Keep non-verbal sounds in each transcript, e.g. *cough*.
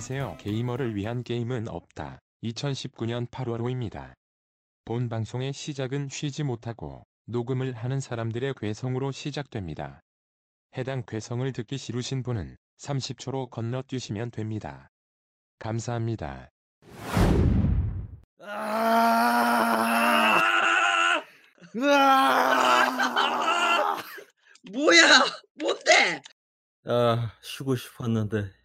안녕하세요. 게이머를 위한 게임은 없다. 2019년 8월 5입니다. 본 방송의 시작은 쉬지 못하고 녹음을 하는 사람들의 괴성으로 시작됩니다. 해당 괴성을 듣기 싫으신 분은 30초로 건너뛰시면 됩니다. 감사합니다. 아! 으아! *laughs* 뭐야? 뭔데? 아, 쉬고 싶었는데.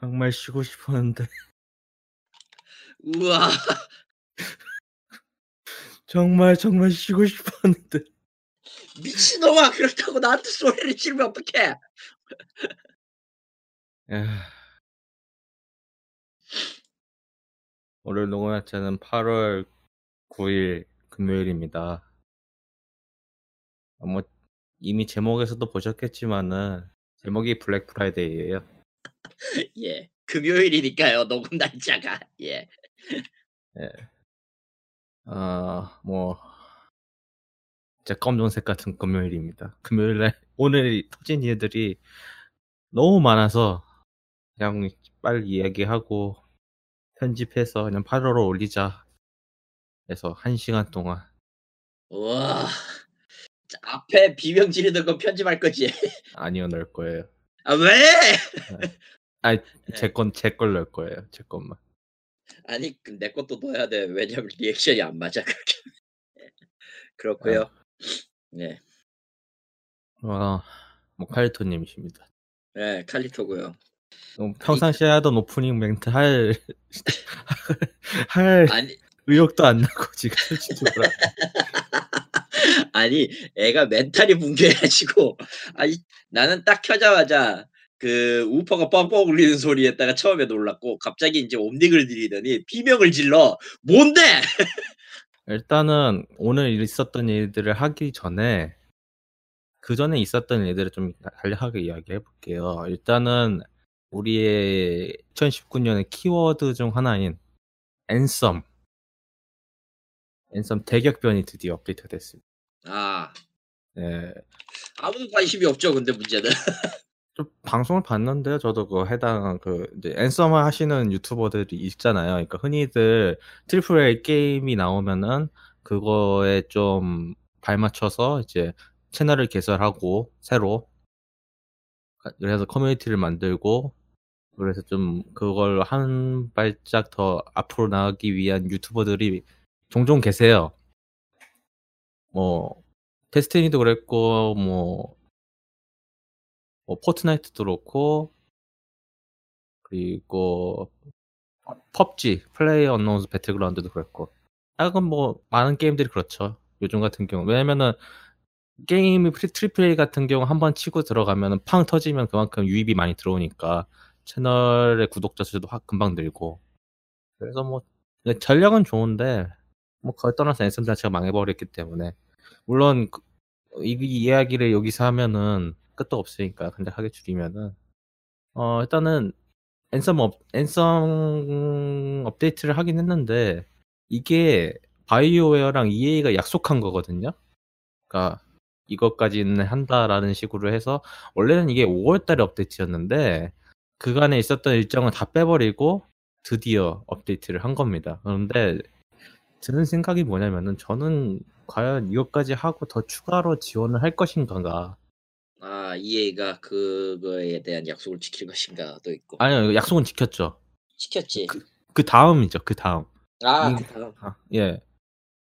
정말 쉬고 싶었는데. *laughs* 우와. 정말 정말 쉬고 싶었는데. 미친놈아. 그렇다고 나한테 소리를 지르면 어떡해? *laughs* 아. 오늘 녹음할 때는 8월 9일 금요일입니다. 어, 뭐 이미 제목에서도 보셨겠지만은 제목이 Black Friday예요. *laughs* 예. 금요일이니까요. 녹음 날짜가. 예. 아, 뭐 진짜 검정색 같은 금요일입니다. 금요일날 오늘 터진 일들이 너무 많아서 그냥 빨리 이야기하고 편집해서 그냥 8월로 올리자 해서 한 시간 동안 우와. 자, 앞에 비명 지르던 건 편집할 거지. 아니요 넣을 거예요. 아, 왜? 아니 *laughs* 제건 제 걸 넣을 거예요. 제 것만. 아니, 그내 것도 넣어야 돼. 왜냐면 리액션이 안 맞아. 그렇게. *laughs* 그렇고요. 네. 아, 뭐 칼리토님이십니다. 네, 칼리토고요. 어, 평상시에 하던 오프닝 멘트 할, *laughs* 할 아니, 의욕도 안 나고 지금 뭐라. 아니 애가 멘탈이 붕괴해가지고 아니 나는 딱 켜자마자 그 우퍼가 뻥뻥 울리는 소리에다가 처음에 놀랐고 갑자기 이제 옴닉을 들이더니 비명을 질러 뭔데 *laughs* 일단은 오늘 있었던 일들을 하기 전에 그 전에 있었던 일들을 좀 간략하게 이야기해 볼게요. 일단은 우리의 2019년의 키워드 중 하나인 Anthem Anthem 대격변이 드디어 업데이트 됐습니다. 아 네, 아무도 관심이 없죠 근데 문제는 *laughs* 좀 방송을 봤는데요. 저도 그 해당 그 이제 Anthem 하시는 유튜버들이 있잖아요. 그러니까 흔히들 triple A 게임이 나오면은 그거에 좀 발맞춰서 이제 채널을 개설하고 새로 그래서 커뮤니티를 만들고 그래서 좀 그걸 한 발짝 더 앞으로 나가기 위한 유튜버들이 종종 계세요. 뭐 Destiny도 그랬고 뭐 뭐 Fortnite도 그렇고 그리고 PUBG PlayerUnknown's Battlegrounds도 그랬고. 약간 뭐 많은 게임들이 그렇죠. 요즘 같은 경우. 왜냐면은 게임이 프리 triple A 같은 경우 한 번 치고 들어가면은 팡 터지면 그만큼 유입이 많이 들어오니까 채널의 구독자 수도 확 금방 늘고. 그래서 뭐 전략은 좋은데 뭐 그걸 떠나서 Anthem 자체가 망해버렸기 때문에 물론 그- 이, 이 이야기를 여기서 하면은 끝도 없으니까 간략하게 줄이면은 어 일단은 Anthem 업 Anthem 업데이트를 하긴 했는데 이게 바이오웨어랑 EA가 약속한 거거든요. 그러니까 이것까지는 한다라는 식으로 해서 원래는 이게 5월달에 업데이트였는데 그간에 있었던 일정을 다 빼버리고 드디어 업데이트를 한 겁니다. 그런데 드는 생각이 뭐냐면은 저는 과연 이것까지 하고 더 추가로 지원을 할 것인가가 아 EA가 그거에 대한 약속을 지킬 것인가도 있고 아니요 약속은 지켰죠. 지켰지 그 다음이죠. 그 다음. 아 이- 그 다음 아, 예.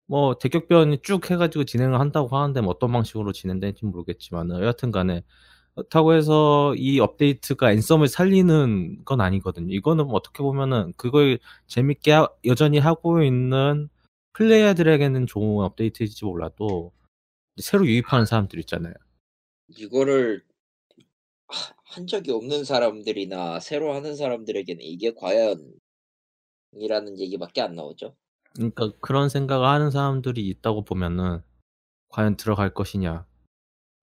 뭐 대격변이 쭉 해가지고 진행을 한다고 하는데 뭐 어떤 방식으로 진행될지 모르겠지만 여하튼간에 그렇다고 해서 이 업데이트가 앤썸을 살리는 건 아니거든요. 이거는 뭐 어떻게 보면은 그걸 재밌게 하- 여전히 하고 있는 플레이어들에게는 좋은 업데이트일지 몰라도 새로 유입하는 사람들 있잖아요. 이거를 하- 한 적이 없는 사람들이나 새로 하는 사람들에게는 이게 과연 이라는 얘기밖에 안 나오죠. 그러니까 그런 생각을 하는 사람들이 있다고 보면은 과연 들어갈 것이냐.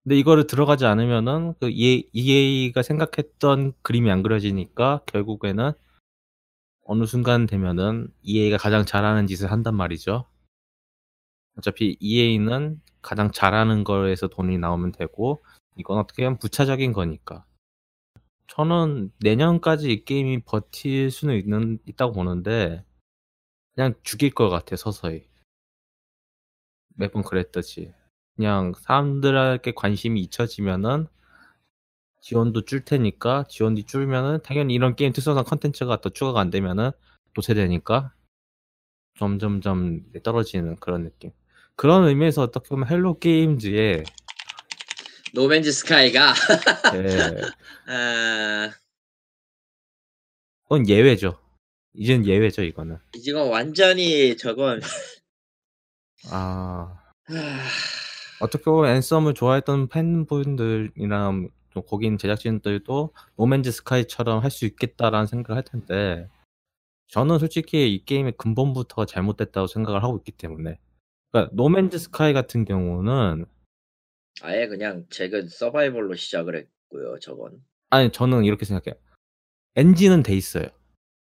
근데 이거를 들어가지 않으면은 그 EA, EA가 생각했던 그림이 안 그려지니까 결국에는 어느 순간 되면은 EA가 가장 잘하는 짓을 한단 말이죠. 어차피 EA는 가장 잘하는 거에서 돈이 나오면 되고 이건 어떻게 보면 부차적인 거니까. 저는 내년까지 이 게임이 버틸 수는 있는 있다고 보는데 그냥 죽일 것 같아 서서히. 매번 그랬듯이. 그냥 사람들에게 관심이 잊혀지면은 지원도 줄 테니까 지원이 줄면은 당연히 이런 게임 특성상 컨텐츠가 더 추가가 안 되면은 도태되니까 점점점 떨어지는 그런 느낌. 그런 의미에서 어떻게 보면 Hello Games의 No Man's Sky가 예, 아, *laughs* 그건 예외죠. 이젠 예외죠 이거는. 이건 완전히 저건 아 하, 어떻게 보면 Anthem을 좋아했던 팬분들이랑 또 거기 있는 제작진들도 No Man's Sky처럼 할 수 있겠다라는 생각을 할 텐데 저는 솔직히 이 게임의 근본부터 잘못됐다고 생각을 하고 있기 때문에 그러니까 노맨즈 스카이 같은 경우는 아예 그냥 최근 서바이벌로 시작을 했고요. 저건 아니 저는 이렇게 생각해요. 엔진은 돼 있어요.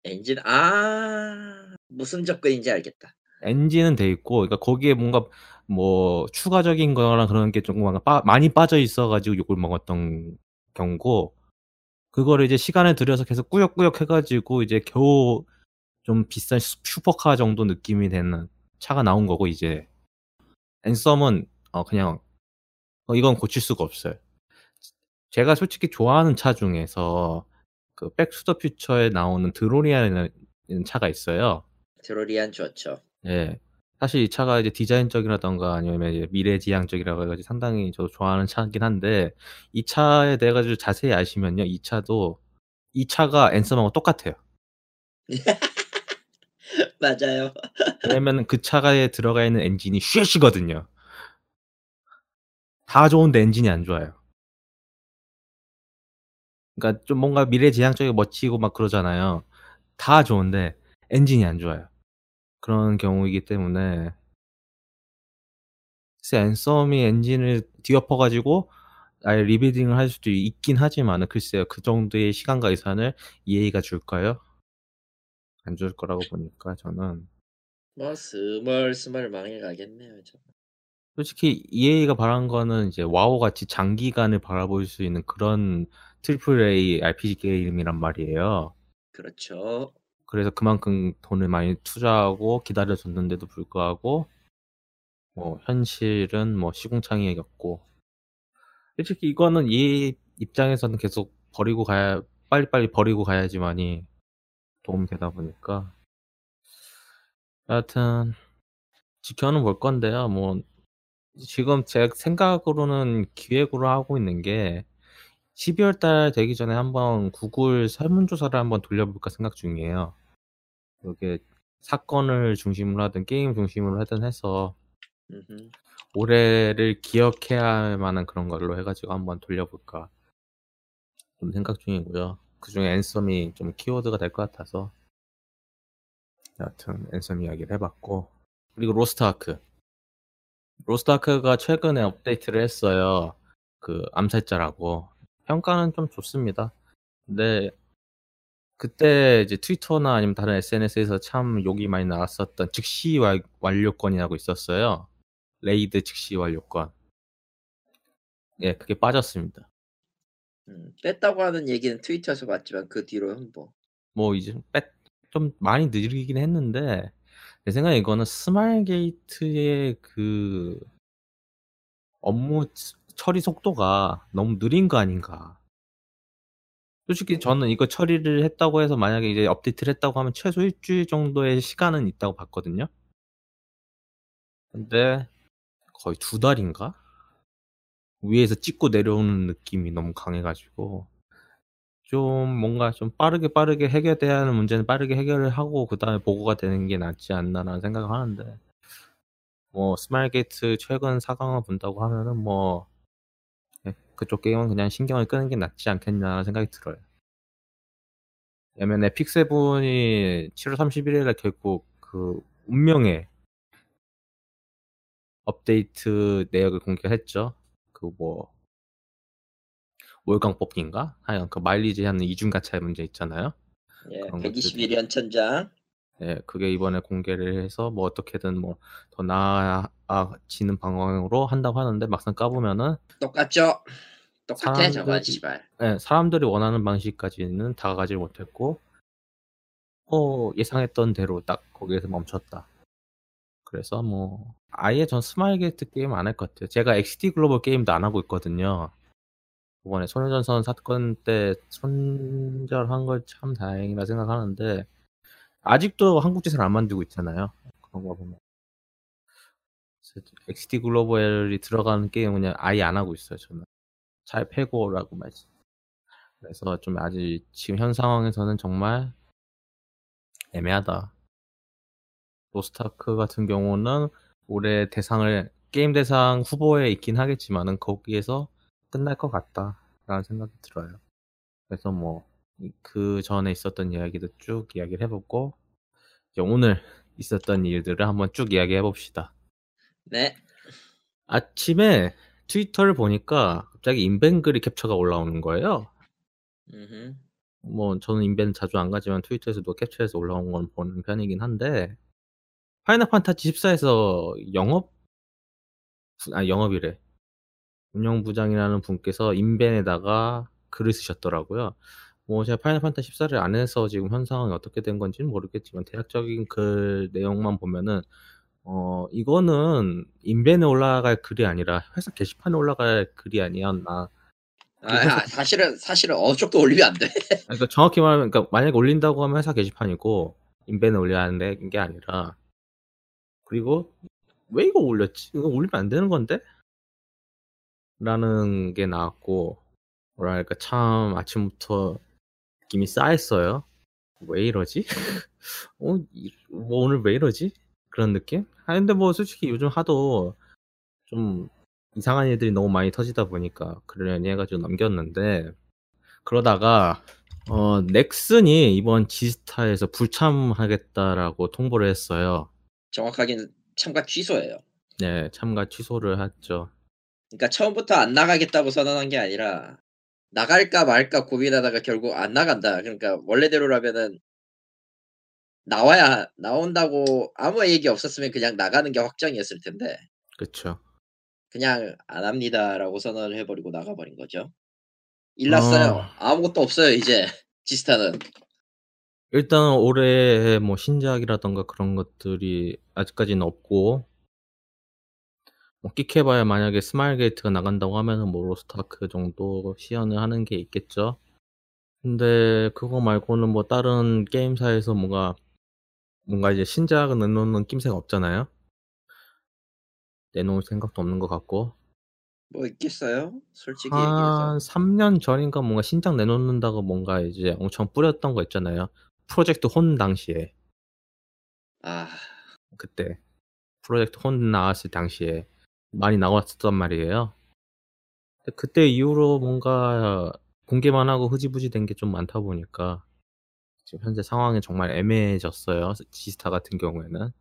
엔진 아 무슨 접근인지 알겠다. 엔진은 돼 있고 그러니까 거기에 뭔가 뭐 추가적인 거랑 그런 게 조금 빠- 많이 빠져 있어가지고 욕을 먹었던 경우고 그거를 이제 시간을 들여서 계속 꾸역꾸역 해가지고 이제 겨우 좀 비싼 슈- 슈퍼카 정도 느낌이 되는 차가 나온 거고 이제 Anthem은 어 그냥 어, 이건 고칠 수가 없어요. 제가 솔직히 좋아하는 차 중에서 그 Back to the Future에 나오는 DeLorean이라는 차가 있어요. DeLorean 좋죠. 예. 사실 이 차가 이제 디자인적이라던가 아니면 이제 미래지향적이라고 해 가지고 상당히 저도 좋아하는 차긴 한데 이 차에 대해 가지고 자세히 아시면요. 이 차도 이 차가 앤썸하고 똑같아요. *laughs* 맞아요. *laughs* 왜냐면 그 차가에 들어가 있는 엔진이 쉐시거든요. 다 좋은데 엔진이 안 좋아요. 그러니까 좀 뭔가 미래지향적이고 멋지고 막 그러잖아요. 다 좋은데 엔진이 안 좋아요. 그런 경우이기 때문에 글쎄 앤썸이 엔진을 뒤엎어가지고 아예 리빌딩을 할 수도 있긴 하지만 글쎄요 그 정도의 시간과 예산을 EA가 줄까요? 안 줄 거라고 보니까 저는 뭐 스멀스멀 망해가겠네요. 저. 솔직히 EA가 바란 거는 이제 와우 같이 장기간을 바라볼 수 있는 그런 triple A RPG 게임이란 말이에요. 그렇죠. 그래서 그만큼 돈을 많이 투자하고 기다려줬는데도 불구하고 뭐 현실은 뭐 시궁창이었고 솔직히 이거는 이 입장에서는 계속 버리고 가야 빨리빨리 버리고 가야지만이 도움 되다 보니까 여하튼 지켜는 볼 건데요. 뭐 지금 제 생각으로는 기획으로 하고 있는 게 12월 달 되기 전에 한번 구글 설문조사를 한번 돌려볼까 생각 중이에요. 이게 사건을 중심으로 하든 게임 중심으로 하든 해서 음흠. 올해를 기억해야 할 만한 그런 걸로 해가지고 한번 돌려볼까 좀 생각 중이고요. 그 중에 앤썸이 좀 키워드가 될 것 같아서 여하튼 앤썸 이야기를 해봤고 그리고 로스트아크 로스트아크가 최근에 업데이트를 했어요. 그 암살자라고 평가는 좀 좋습니다. 근데 그때 이제 트위터나 아니면 다른 SNS에서 참 욕이 많이 나왔었던 즉시 완- 완료권이라고 있었어요. 레이드 즉시 완료권. 예, 그게 빠졌습니다. 음, 뺐다고 하는 얘기는 트위터에서 봤지만 그 뒤로는 뭐 뭐 이제 뺐, 좀 많이 느리긴 했는데 내 생각에 이거는 스마일 게이트의 그 업무 치- 처리 속도가 너무 느린 거 아닌가. 솔직히 저는 이거 처리를 했다고 해서 만약에 이제 업데이트를 했다고 하면 최소 일주일 정도의 시간은 있다고 봤거든요. 근데 거의 두 달인가? 위에서 찍고 내려오는 느낌이 너무 강해가지고 좀 뭔가 좀 빠르게 빠르게 해결돼야 하는 문제는 빠르게 해결을 하고 그 다음에 보고가 되는 게 낫지 않나라는 생각을 하는데 뭐 스마일 게이트 최근 상황을 본다고 하면은 뭐 예, 그쪽 게임은 그냥 신경을 끄는 게 낫지 않겠냐는 생각이 들어요. 왜냐면 에픽세븐이 7월 31일에 결국 그 운명의 업데이트 내역을 공개했죠. 그 뭐 월강 뽑기인가? 하여간 그 마일리지 하는 이중 가차의 문제 있잖아요. 예, 그런 121연 천장 예, 그게 이번에 공개를 해서 뭐 어떻게든 뭐 더 나아지는 방향으로 한다고 하는데 막상 까보면은 똑같죠. 똑같아 저건 씨발. 예, 사람들이 원하는 방식까지는 다가가지 못했고 어, 예상했던 대로 딱 거기에서 멈췄다. 그래서 뭐 아예 전 스마일 게이트 게임 안 할 것 같아요. 제가 XD 글로벌 게임도 안 하고 있거든요. 이번에 소녀전선 사건 때 손절한 걸 참 다행이라 생각하는데 아직도 한국 지사를 안 만들고 있잖아요. 그런 거 보면 XD 글로벌이 들어가는 게임은 그냥 아예 안 하고 있어요. 저는 잘 패고라고 말지. 그래서 좀 아직 지금 현 상황에서는 정말 애매하다. 로스타크 같은 경우는 올해 대상을 게임 대상 후보에 있긴 하겠지만은 거기에서 끝날 것 같다라는 생각이 들어요. 그래서 뭐 그 전에 있었던 이야기도 쭉 이야기를 해보고 이제 오늘 있었던 일들을 한번 쭉 이야기해 봅시다. 네. 아침에 트위터를 보니까 갑자기 인벤글이 캡처가 올라오는 거예요. 음흠. 뭐 저는 인벤 자주 안 가지만 트위터에서도 캡처해서 올라온 건 보는 편이긴 한데 파이널 판타지 14에서 영업 아 영업이래 운영부장이라는 분께서 인벤에다가 글을 쓰셨더라고요. 뭐 제가 파이널 판타지 14를 안 해서 지금 현 상황이 어떻게 된 건지는 모르겠지만 대략적인 글 내용만 보면은 어 이거는 인벤에 올라갈 글이 아니라 회사 게시판에 올라갈 글이 아니었나 아, 아, 사실은 사실은 어느 쪽도 올리면 안 돼. *laughs* 그러니까 정확히 말하면 그러니까 만약에 올린다고 하면 회사 게시판이고 인벤에 올려야 하는 게 아니라 그리고 왜 이거 올렸지? 이거 올리면 안 되는 건데? 라는 게 나왔고 뭐랄까 참 아침부터 느낌이 싸했어요. 왜 이러지? *laughs* 어, 이- 뭐 오늘 왜 이러지? 그런 느낌? 아 근데 뭐 솔직히 요즘 하도 좀 이상한 일들이 너무 많이 터지다 보니까 그러려니 해가지고 넘겼는데 그러다가 어 넥슨이 이번 지스타에서 불참하겠다라고 통보를 했어요. 정확하게는 참가 취소예요. 네, 참가 취소를 했죠. 그러니까 처음부터 안 나가겠다고 선언한 게 아니라 나갈까 말까 고민하다가 결국 안 나간다. 그러니까 원래대로라면은 나와야 나온다고 아무 얘기 없었으면 그냥 나가는 게 확정이었을 텐데 그쵸. 그냥 안 합니다라고 선언을 해버리고 나가버린 거죠. 일났어요. 어. 아무것도 없어요 이제 *laughs* 지스타는. 일단 올해 뭐 신작이라던가 그런 것들이 아직까지는 없고 뭐 끽해봐야 만약에 스마일 게이트가 나간다고 하면은 뭐 로스타크 정도 시연을 하는 게 있겠죠. 근데 그거 말고는 뭐 다른 게임사에서 뭔가 뭔가 이제 신작을 내놓는 낌새가 없잖아요. 내놓을 생각도 없는 것 같고 뭐 있겠어요? 솔직히 얘기해서. 한 3년 전인가 뭔가 신작 내놓는다고 뭔가 이제 엄청 뿌렸던 거 있잖아요. 프로젝트 혼 당시에 아 그때 프로젝트 혼 나왔을 당시에 많이 나왔었단 말이에요. 그때 이후로 뭔가 공개만 하고 흐지부지 된 게 좀 많다 보니까 지금 현재 상황이 정말 애매해졌어요. 지스타 같은 경우에는.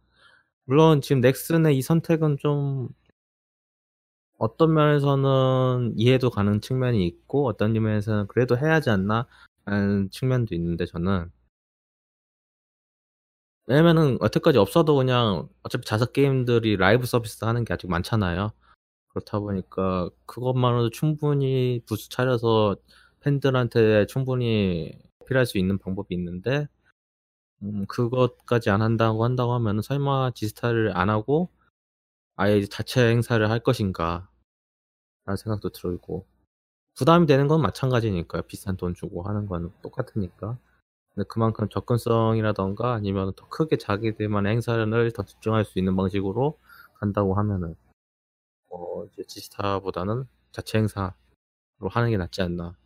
물론 지금 넥슨의 이 선택은 좀 어떤 면에서는 이해도 가는 측면이 있고 어떤 면에서는 그래도 해야지 않나 하는 측면도 있는데 저는 왜냐면은 여태까지 없어도 그냥 어차피 자석 게임들이 라이브 서비스 하는 게 아직 많잖아요. 그렇다 보니까 그것만으로도 충분히 부스 차려서 팬들한테 충분히 필요할 수 있는 방법이 있는데 음, 그것까지 안 한다고 한다고 하면은 설마 지스타를 안 하고 아예 자체 행사를 할 것인가 라는 생각도 들고 부담이 되는 건 마찬가지니까요. 비싼 돈 주고 하는 건 똑같으니까. 근데 그만큼 접근성이라던가 아니면 더 크게 자기들만의 행사를 더 집중할 수 있는 방식으로 간다고 하면은 어 이제 지스타보다는 자체 행사로 하는 게 낫지 않나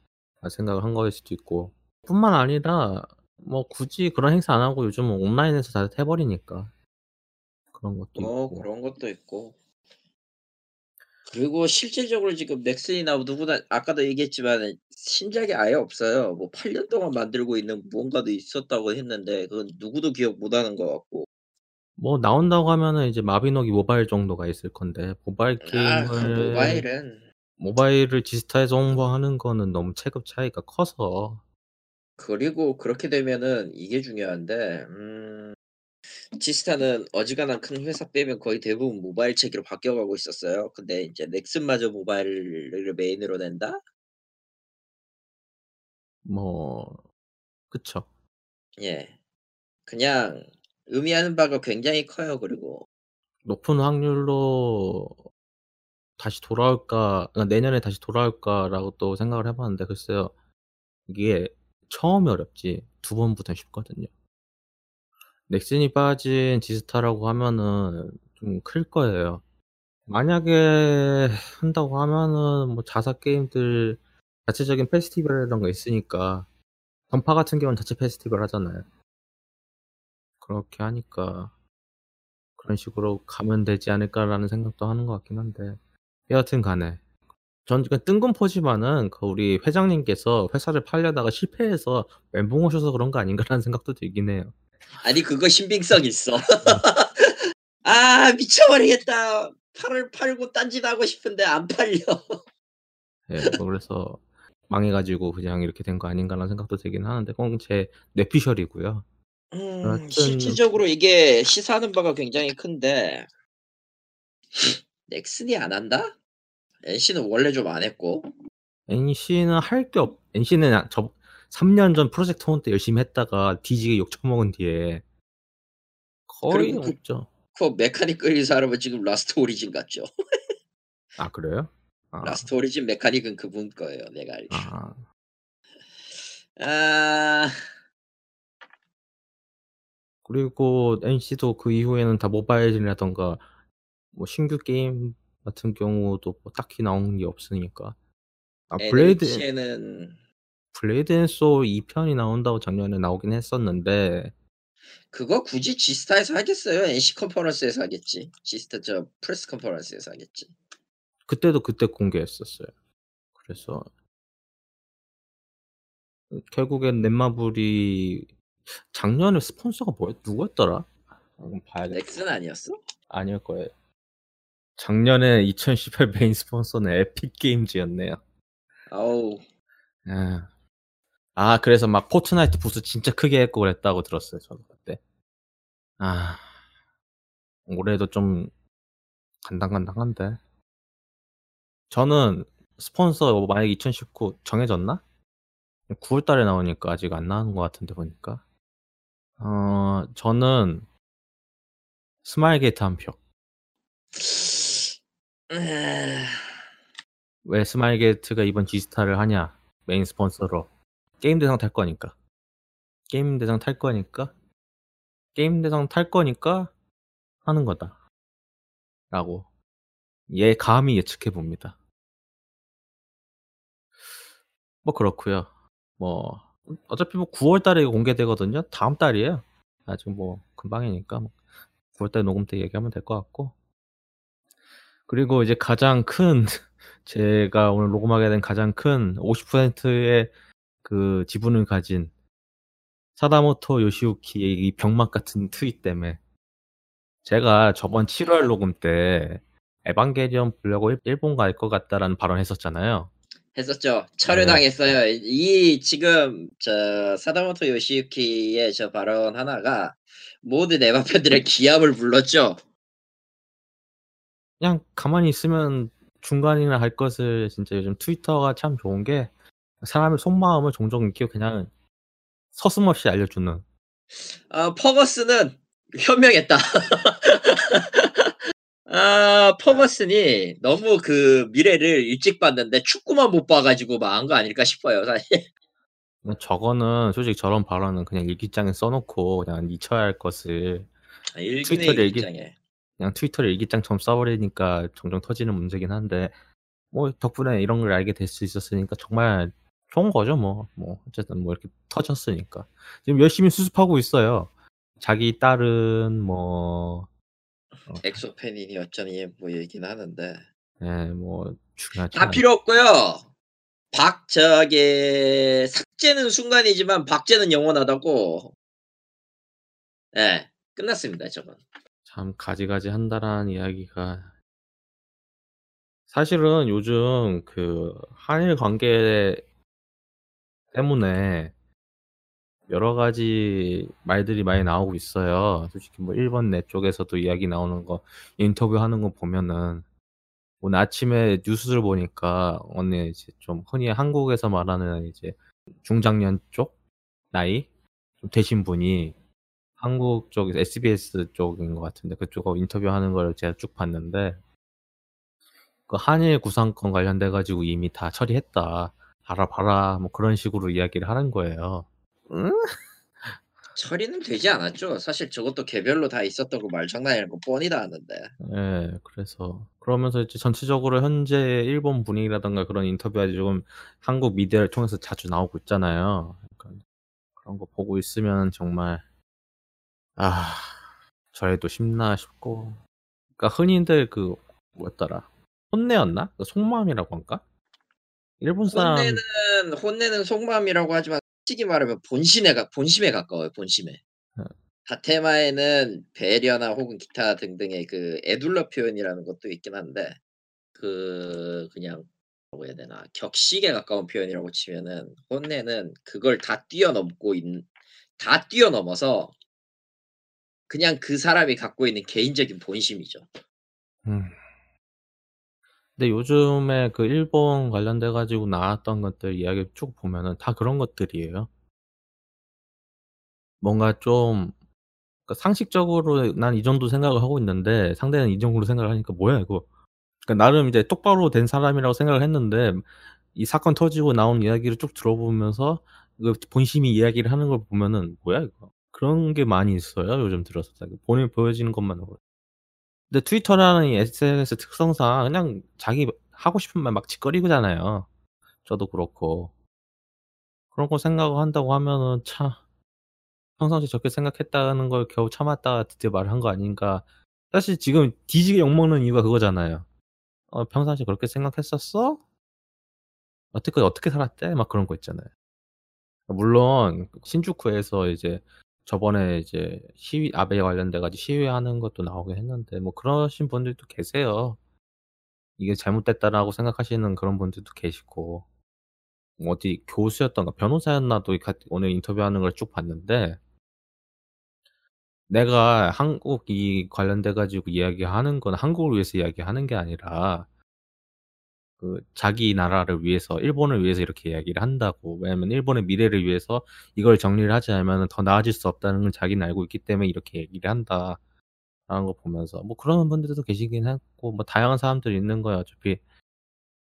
생각을 한 거일 수도 있고. 뿐만 아니라 뭐 굳이 그런 행사 안 하고 요즘은 온라인에서 다 해버리니까 그런 것도 뭐 있고. 그런 것도 있고 그리고 실질적으로 지금 넥슨이나 누구나 아까도 얘기했지만 신작이 아예 없어요. 뭐 8년 동안 만들고 있는 무언가도 있었다고 했는데 그건 누구도 기억 못하는 것 같고 뭐 나온다고 하면은 이제 마비노기 모바일 정도가 있을 건데 모바일 아, 그 게임을 모바일은 모바일을 지스타에서 홍보하는 거는 너무 체급 차이가 커서 그리고 그렇게 되면은 이게 중요한데 음, 지스타는 어지간한 큰 회사 빼면 거의 대부분 모바일 체계로 바뀌어가고 있었어요. 근데 이제 넥슨마저 모바일을 메인으로 낸다? 뭐 그쵸. 예. 그냥 의미하는 바가 굉장히 커요. 그리고 높은 확률로 다시 돌아올까 그러니까 내년에 다시 돌아올까라고 또 생각을 해 봤는데 글쎄요. 이게 처음이 어렵지 두 번부터는 쉽거든요. 넥슨이 빠진 지스타라고 하면은 좀 클 거예요. 만약에 한다고 하면은 뭐 자사 게임들 자체적인 페스티벌 이런 거 있으니까 던파 같은 경우는 자체 페스티벌 하잖아요. 그렇게 하니까 그런 식으로 가면 되지 않을까라는 생각도 하는 것 같긴 한데 여하튼 간에 전 뜬금포지만은 그 우리 회장님께서 회사를 팔려다가 실패해서 멘붕 오셔서 그런 거 아닌가라는 생각도 들긴 해요. 아니 그거 신빙성 있어. *laughs* 아 미쳐버리겠다. 팔을 팔고 딴짓 하고 싶은데 안 팔려. 예, 뭐 그래서 망해가지고 그냥 이렇게 된 거 아닌가라는 생각도 들긴 하는데 그건 제 뇌피셜이고요. 음, 실질적으로 이게 시사하는 바가 굉장히 큰데 넥슨이 안 한다? NC는 원래 좀 안 했고 NC는 할 게 없. NC는 저 3년 전 프로젝트 혼 때 열심히 했다가 뒤지게 욕 처먹은 뒤에 거의 그- 없죠. 그 메카닉 그린 사람은 지금 라스트 오리진 갔죠. *laughs* 아 그래요? 아, 라스트 오리진 메카닉은 그분 거예요. 내가 알기. 아, 아, 그리고 NC도 그 이후에는 다 모바일이라던가 뭐 신규 게임 같은 경우도 뭐 딱히 나온 게 없으니까. 아 블레이드 NH에는 블레이드 앤 소울 2편이 나온다고 작년에 나오긴 했었는데 그거 굳이 지스타에서 하겠어요? NC 컨퍼런스에서 하겠지. 지스타 저 프레스 컨퍼런스에서 하겠지. 그때도 그때 공개했었어요. 그래서 결국엔 넷마블이 작년에 스폰서가 뭐였 누구였더라? 봐야겠다. 넥슨 아니었어? 아닐 거예요. 작년에 2018 메인 스폰서는 에픽 게임즈였네요. 아우 아, 아, 그래서 막 포트나이트 부스 진짜 크게 했고 그랬다고 들었어요, 저도 그때. 아, 올해도 좀 간당간당한데. 저는 스폰서 만약 2019 정해졌나? 9월 달에 나오니까 아직 안 나오는 것 같은데 보니까. 어, 저는 스마일 게이트 한 표. 음, 왜 스마일 게이트가 이번 지스타를 하냐? 메인 스폰서로. 게임 대상 탈 거니까. 게임 대상 탈 거니까. 게임 대상 탈 거니까 하는 거다. 라고. 예, 감히 예측해 봅니다. 뭐 그렇고요. 뭐 어차피 뭐 9월 달에 공개되거든요. 다음 달이에요. 아직 뭐 금방이니까 9월 달 녹음 때 얘기하면 될 것 같고. 그리고 이제 가장 큰 *laughs* 제가 오늘 녹음하게 된 가장 큰 50%의 그 지분을 가진 사다모토 요시우키의 이 병맛 같은 *laughs* 트윗 때문에 제가 저번 7월 녹음 때 에반게리온 보려고 일- 일본 갈 것 같다라는 발언 했었잖아요. 했었죠. 철회당했어요. 이 지금 저 사다모토 요시유키의 저 발언 하나가 모든 에바 팬들의 *laughs* 기합을 불렀죠. 그냥 가만히 있으면 중간이나 할 것을 진짜 요즘 트위터가 참 좋은 게 사람의 속마음을 종종 이렇게 그냥 서슴없이 알려주는 아, 퍼거스는 현명했다. *laughs* 아, 퍼거슨이 너무 그 미래를 일찍 봤는데 축구만 못 봐가지고 망한 거 아닐까 싶어요, 사실. *laughs* 뭐 저거는 솔직히 저런 발언은 그냥 일기장에 써놓고 그냥 잊혀야 할 것을 일기네 트위터를 일기장에. 그냥 트위터를 일기장처럼 써버리니까 종종 터지는 문제긴 한데 뭐 덕분에 이런 걸 알게 될 수 있었으니까 정말 좋은 거죠 뭐 뭐 어쨌든 뭐 이렇게 터졌으니까 지금 열심히 수습하고 있어요 자기 딸은 뭐 엑소팬이니 어쩌니 뭐 얘기는 하는데. 예, 뭐 중요하지 다 필요 없고요. 박 저기 삭제는 순간이지만 박제는 영원하다고. 예, 끝났습니다, 저건. 참 가지가지 한다라는 이야기가 사실은 요즘 그 한일 관계 때문에 여러 가지 말들이 많이 나오고 있어요. 솔직히 뭐 일본 내 쪽에서도 이야기 나오는 거 인터뷰 하는 거 보면은 오늘 아침에 뉴스를 보니까 오늘 이제 좀 흔히 한국에서 말하는 이제 중장년 쪽 나이 좀 되신 분이 한국 쪽 SBS 쪽인 것 같은데 그쪽 인터뷰하는 걸 제가 쭉 봤는데 그 한일 구상권 관련돼 가지고 이미 다 처리했다. 봐라 봐라 뭐 그런 식으로 이야기를 하는 거예요. 응? 처리는 되지 않았죠. 사실 저것도 개별로 다 있었던 거 말장난이라는 거 뻔히 다 아는데. 예. 그래서 그러면서 이제 전체적으로 현재 일본 분위기라든가 그런 인터뷰가 지금 한국 미디어를 통해서 자주 나오고 있잖아요. 그러니까 그런 거 보고 있으면 정말 아 저래도 쉽나 싶고 그러니까 흔히들 그 뭐였더라 혼내였나? 그 속마음이라고 할까? 일본 사람 혼내는 혼내는 속마음이라고 하지만 솔직히 말하면 본심에 가 본심에 가까워요. 본심에. 어. 다테마에는 배려나 혹은 기타 등등의 그 애둘러 표현이라는 것도 있긴 한데 그 그냥 뭐라고 해야 되나 격식에 가까운 표현이라고 치면은 혼내는 그걸 다 뛰어넘고 있, 다 뛰어넘어서 그냥 그 사람이 갖고 있는 개인적인 본심이죠. 음. 근데 요즘에 그 일본 관련돼 가지고 나왔던 것들 이야기 쭉 보면은 다 그런 것들이에요. 뭔가 좀 그러니까 상식적으로 난 이 정도 생각을 하고 있는데 상대는 이 정도로 생각을 하니까 뭐야 이거. 그러니까 나름 이제 똑바로 된 사람이라고 생각을 했는데 이 사건 터지고 나온 이야기를 쭉 들어보면서 그 본심이 이야기를 하는 걸 보면은 뭐야 이거. 그런 게 많이 있어요 요즘 들어서 본인 보여지는 것만으로. 근데 트위터라는 이 SNS 특성상 그냥 자기 하고 싶은 말 막 짓거리잖아요. 저도 그렇고. 그런 거 생각을 한다고 하면은 참 평상시에 저렇게 생각했다는 걸 겨우 참았다가 드디어 말을 한거 아닌가. 사실 지금 뒤지게 욕먹는 이유가 그거잖아요. 어 평상시에 그렇게 생각했었어? 여태까지 어떻게 살았대? 막 그런 거 있잖아요. 물론 신주쿠에서 이제 저번에 이제 시위 아베 관련돼 가지고 시위하는 것도 나오긴 했는데 뭐 그러신 분들도 계세요. 이게 잘못됐다라고 생각하시는 그런 분들도 계시고 어디 교수였던가 변호사였나도 가 오늘 인터뷰하는 걸 쭉 봤는데 내가 한국 이 관련돼 가지고 이야기하는 건 한국을 위해서 이야기하는 게 아니라 그 자기 나라를 위해서 일본을 위해서 이렇게 이야기를 한다고. 왜냐면 일본의 미래를 위해서 이걸 정리를 하지 않으면은 더 나아질 수 없다는 걸 자기는 알고 있기 때문에 이렇게 얘기를 한다라는 거 보면서 뭐 그런 분들도 계시긴 했고 뭐 다양한 사람들이 있는 거야. 어차피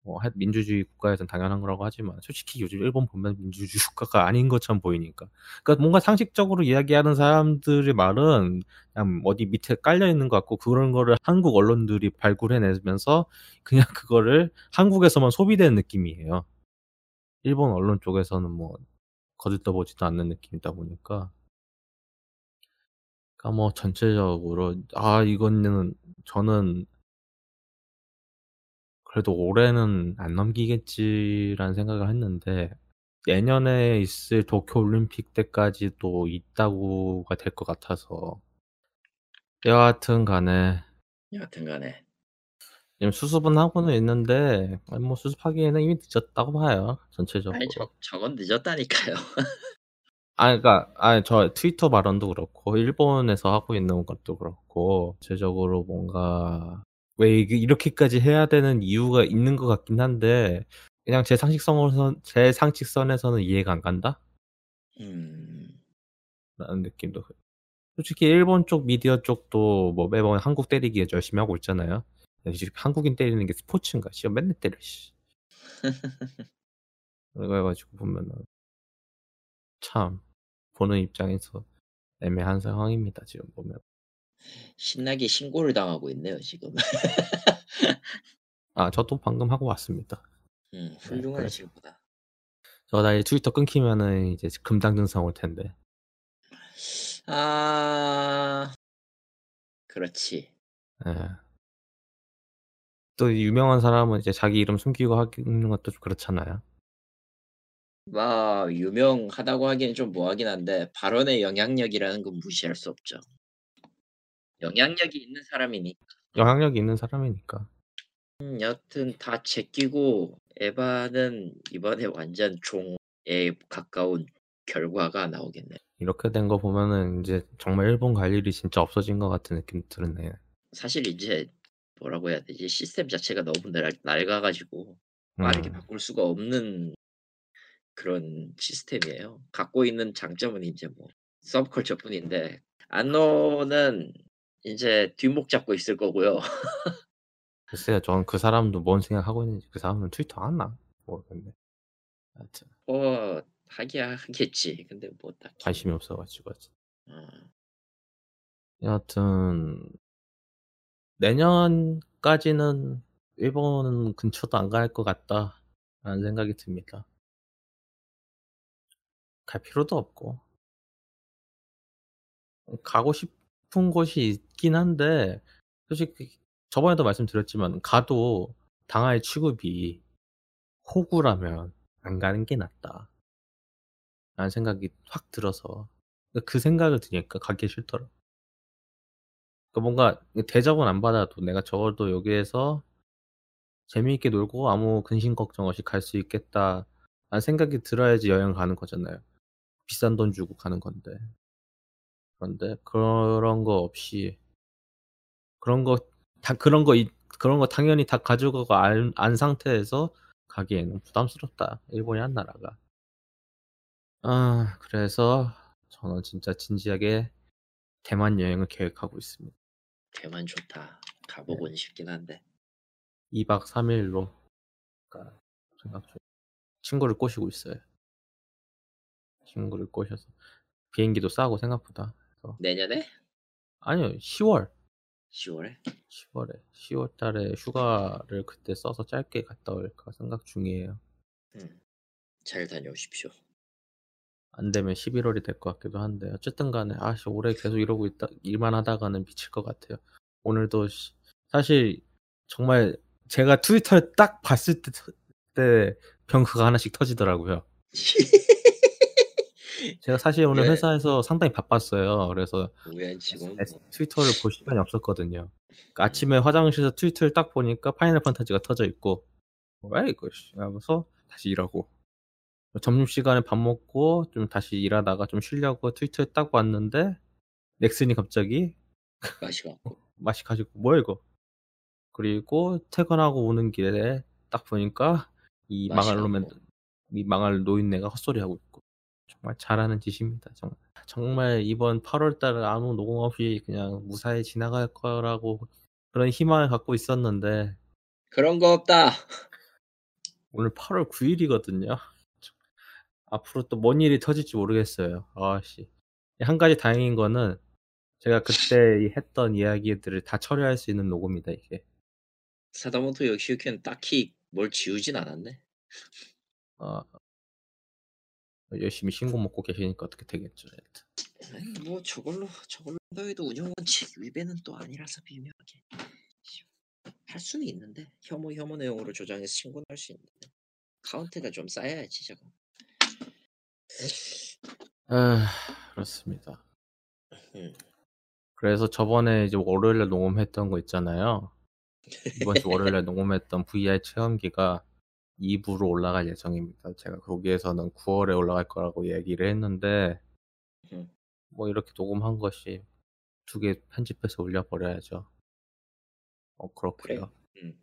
뭐하 민주주의 국가에선 당연한 거라고 하지만 솔직히 요즘 일본 보면 민주주의 *laughs* 국가가 아닌 것처럼 보이니까. 그러니까 뭔가 상식적으로 이야기하는 사람들의 말은 그냥 어디 밑에 깔려 있는 것 같고 그런 거를 한국 언론들이 발굴해 내면서 그냥 *laughs* 그거를 한국에서만 소비되는 느낌이에요. 일본 언론 쪽에서는 뭐 거들떠보지도 않는 느낌이다 보니까. 그러니까 뭐 전체적으로 아 이거는 저는 그래도 올해는 안 넘기겠지라는 생각을 했는데 내년에 있을 도쿄 올림픽 때까지도 있다고가 될 것 같아서 여하튼 간에 여하튼 간에 지금 수습은 하고는 있는데 아니 뭐 수습하기에는 이미 늦었다고 봐요 전체적으로. 아니 저 저건 늦었다니까요. *laughs* 아 그러니까 아니 저 트위터 발언도 그렇고 일본에서 하고 있는 것도 그렇고 전체적으로 뭔가 왜 이렇게까지 해야 되는 이유가 있는 것 같긴 한데 그냥 제 상식성으로선 제 상식선에서는 이해가 안 간다? 음. 라는 느낌도 솔직히 일본 쪽 미디어 쪽도 뭐 매번 한국 때리기 열심히 하고 있잖아요. 한국인 때리는 게 스포츠인가? 씨 맨날 때려 씨. *laughs* 그래 가지고 보면은 참 보는 입장에서 애매한 상황입니다, 지금 보면. 신나게 신고를 당하고 있네요, 지금. 아 저도 방금 하고 왔습니다. *laughs* 음네 훌륭하네 그래서 지금보다. 저 나 이제 트위터 끊기면은 이제 금당 증상 올 텐데. 아. 그렇지. 예. 또 유명한 사람은 이제 자기 이름 숨기고 하는 것도 좀 그렇잖아요. 뭐 유명하다고 하기엔 좀 뭐하긴 한데 발언의 영향력이라는 건 무시할 수 없죠. 영향력이 있는 사람이니까. 영향력이 있는 사람이니까. 음 여하튼 다 제끼고 에바는 이번에 완전 종에 가까운 결과가 나오겠네. 이렇게 된 거 보면은 인제 정말 일본 갈 일이 진짜 없어진 것 같은 느낌이 드네요. 사실 이제 뭐라고 해야 되지? 시스템 자체가 너무 낡 낡아 가지고 빠르게 음. 바꿀 수가 없는 그런 시스템이에요. 갖고 있는 장점은 이제 뭐 서브컬처뿐인데 안노는 이제 뒷목 잡고 있을 거고요. *laughs* 글쎄요, 저는 그 사람도 뭔 생각하고 있는지 그 사람은 트위터 하나 모르겠네. 하여튼 뭐 하기야 하겠지. 근데 뭐 딱히 관심이 없어가지고. 어, 여하튼 내년까지는 일본 근처도 안 갈 것 같다라는 생각이 듭니다. 갈 필요도 없고 가고 싶 은 곳이 있긴 한데 솔직히 저번에도 말씀드렸지만 가도 당할 취급이 호구라면 안 가는 게 낫다. 라는 생각이 확 들어서 그 생각을 드니까 가기 싫더라. 그 뭔가 대접은 안 받아도 내가 적어도 여기에서 재미있게 놀고 아무 근심 걱정 없이 갈 수 있겠다. 라는 생각이 들어야지 여행 가는 거잖아요. 비싼 돈 주고 가는 건데. 그런데 그런 거 없이 그런 거 다 그런 거 이- 그런 거 당연히 다 가져가고 안, 안 상태에서 가기에는 부담스럽다. 일본이 한 나라가. 아 그래서 저는 진짜 진지하게 대만 여행을 계획하고 있습니다. 대만 좋다. 가보곤 싶긴 한데 2박 3일로 생각 중. 친구를 꼬시고 있어요. 친구를 꼬셔서 비행기도 싸고 생각보다. 그래서 내년에 아니요 10월 10월에 10월에 10월 달에 휴가를 그때 써서 짧게 갔다 올까 생각 중이에요. 음, 잘 다녀오십시오. 안 되면 11월이 될 것 같기도 한데 어쨌든 간에 아씨 올해 계속 이러고 있다 일만 하다가는 미칠 것 같아요. 오늘도 씨- 사실 정말 제가 트위터를 딱 봤을 때, 때 병크가 하나씩 터지더라고요. *laughs* 제가 사실 오늘 네. 회사에서 상당히 바빴어요. 그래서 뭐. 트위터를 볼 시간이 없었거든요. 그러니까 아침에 화장실에서 트위터를 딱 보니까 파이널 판타지가 터져 있고 왜 이거 씨 하면서 다시 일하고 점심시간에 밥 먹고 좀 다시 일하다가 좀 쉬려고 트위터에 딱 봤는데 넥슨이 갑자기 맛이 갔고 *laughs* 맛이 가지고 뭐야 이거 그리고 퇴근하고 오는 길에 딱 보니까 이 망할 갔고. 이 망할 노인네가 헛소리하고 있고 정말 잘하는 짓입니다. 정말 정말 이번 8월달에 아무 녹음 없이 그냥 무사히 지나갈 거라고 그런 희망을 갖고 있었는데 그런 거 없다. 오늘 8월 9일이거든요. 앞으로 또 뭔 일이 터질지 모르겠어요. 아씨. 한 가지 다행인 거는 제가 그때 했던 이야기들을 다 처리할 수 있는 녹음이다 이게. 사다모토 요시유키는 딱히 뭘 지우진 않았네. 어, 열심히 신고 먹고 계시니까 어떻게 되겠죠. 아니, 뭐 저걸로 저걸로 해도 운영 원칙 위배는 또 아니라서 비묘하게 할 수는 있는데 혐오 혐오 내용으로 조장해서 신고는 할 수 있는데 카운트가 좀 쌓여야지 저거. 아, 그렇습니다. 음. 그래서 저번에 이제 월요일에 녹음했던 거 있잖아요. 이번 주 *laughs* 월요일에 녹음했던 VR 체험기가 2부로 올라갈 예정입니다. 제가 거기에서는 9월에 올라갈 거라고 얘기를 했는데 음. 뭐 이렇게 녹음한 것이 두 개 편집해서 올려버려야죠. 어, 그렇고요. 음.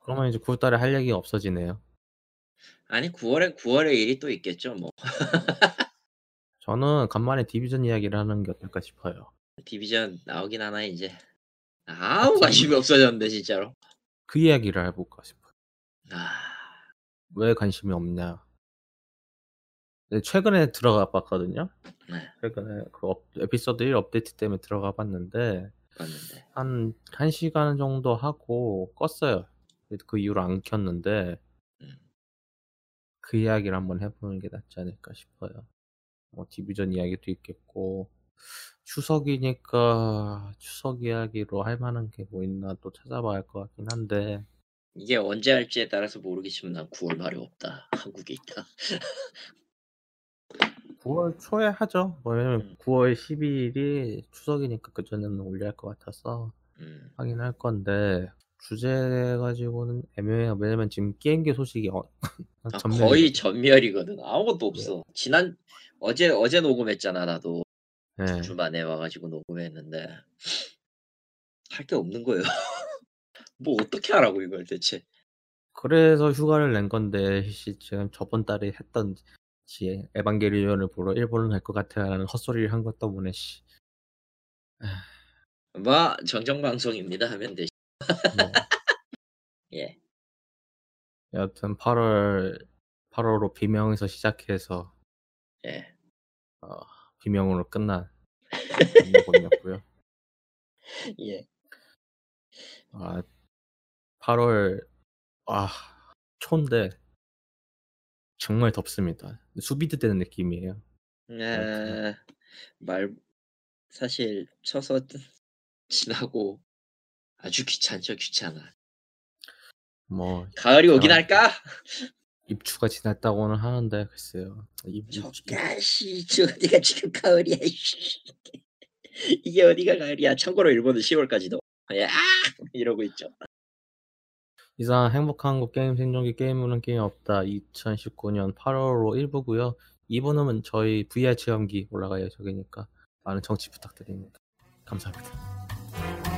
그러면 이제 9월달에 할 얘기가 없어지네요. 아니 9월에 9월에 일이 또 있겠죠 뭐 *laughs* 저는 간만에 디비전 이야기를 하는 게 어떨까 싶어요. 디비전 나오긴 하나 이제 아무 관심이 없어졌는데 진짜로. 그 이야기를 해볼까 싶어요. 아 왜 관심이 없냐? 네, 최근에 들어가 봤거든요. 네, 최근에 그 업- 에피소드 1 업데이트 때문에 들어가 봤는데 봤는데 한 1시간 정도 하고 껐어요. 그 이후로 안 켰는데 음. 그 이야기를 한번 해보는 게 낫지 않을까 싶어요. 뭐 디비전 이야기도 있겠고 추석이니까 추석 이야기로 할 만한 게 뭐 있나 또 찾아봐야 할 것 같긴 한데 이게 언제 할지에 따라서 모르겠지만 난 9월 말에 없다 한국에 있다. *laughs* 9월 초에 하죠. 왜냐면 음. 9월 12일이 추석이니까 그 전에는 올려야 할 것 같아서 음. 하긴 할 건데 주제 가지고는 애매해요. 왜냐면 지금 게임기 소식이 어, *laughs* 아, 전멸이거든요. 거의 전멸이거든. 아무것도 없어. 지난 어제 어제 녹음했잖아 나도 네. 주 만에 와가지고 녹음했는데 할 게 없는 거예요. *laughs* 뭐 어떻게 하라고 이걸 대체? 그래서 휴가를 낸 건데 씨, 지금 저번 달에 했던 지 에반게리온을 보러 일본을 갈 것 같아라는 헛소리를 한 것 때문에 씨. 뭐 정정 방송입니다 하면 되지. 뭐 *laughs* 예. 여하튼 8월 8월로 비명에서 시작해서 예. 어, 비명으로 끝난 *laughs* 일본이었고요. 예. 아 8월 아 초인데 정말 덥습니다. 수비드 되는 느낌이에요. 아, 말 사실 쳐서 *laughs* 지나고 아주 귀찮죠 귀찮아. 뭐 가을이 오긴 아, 할까? 입추가 지났다고는 하는데 글쎄요. 저가씨 저 어디가 지금 가을이야. 이게 어디가 가을이야 참고로 일본은 10월까지도 야 이러고 있죠 이상 행복한 한국 게임 생존기 게임은 게임 없다. 2019년 8월로 1부고요. 2부는 저희 VR 체험기 올라갈 예정이니까. 많은 정치 부탁드립니다. 감사합니다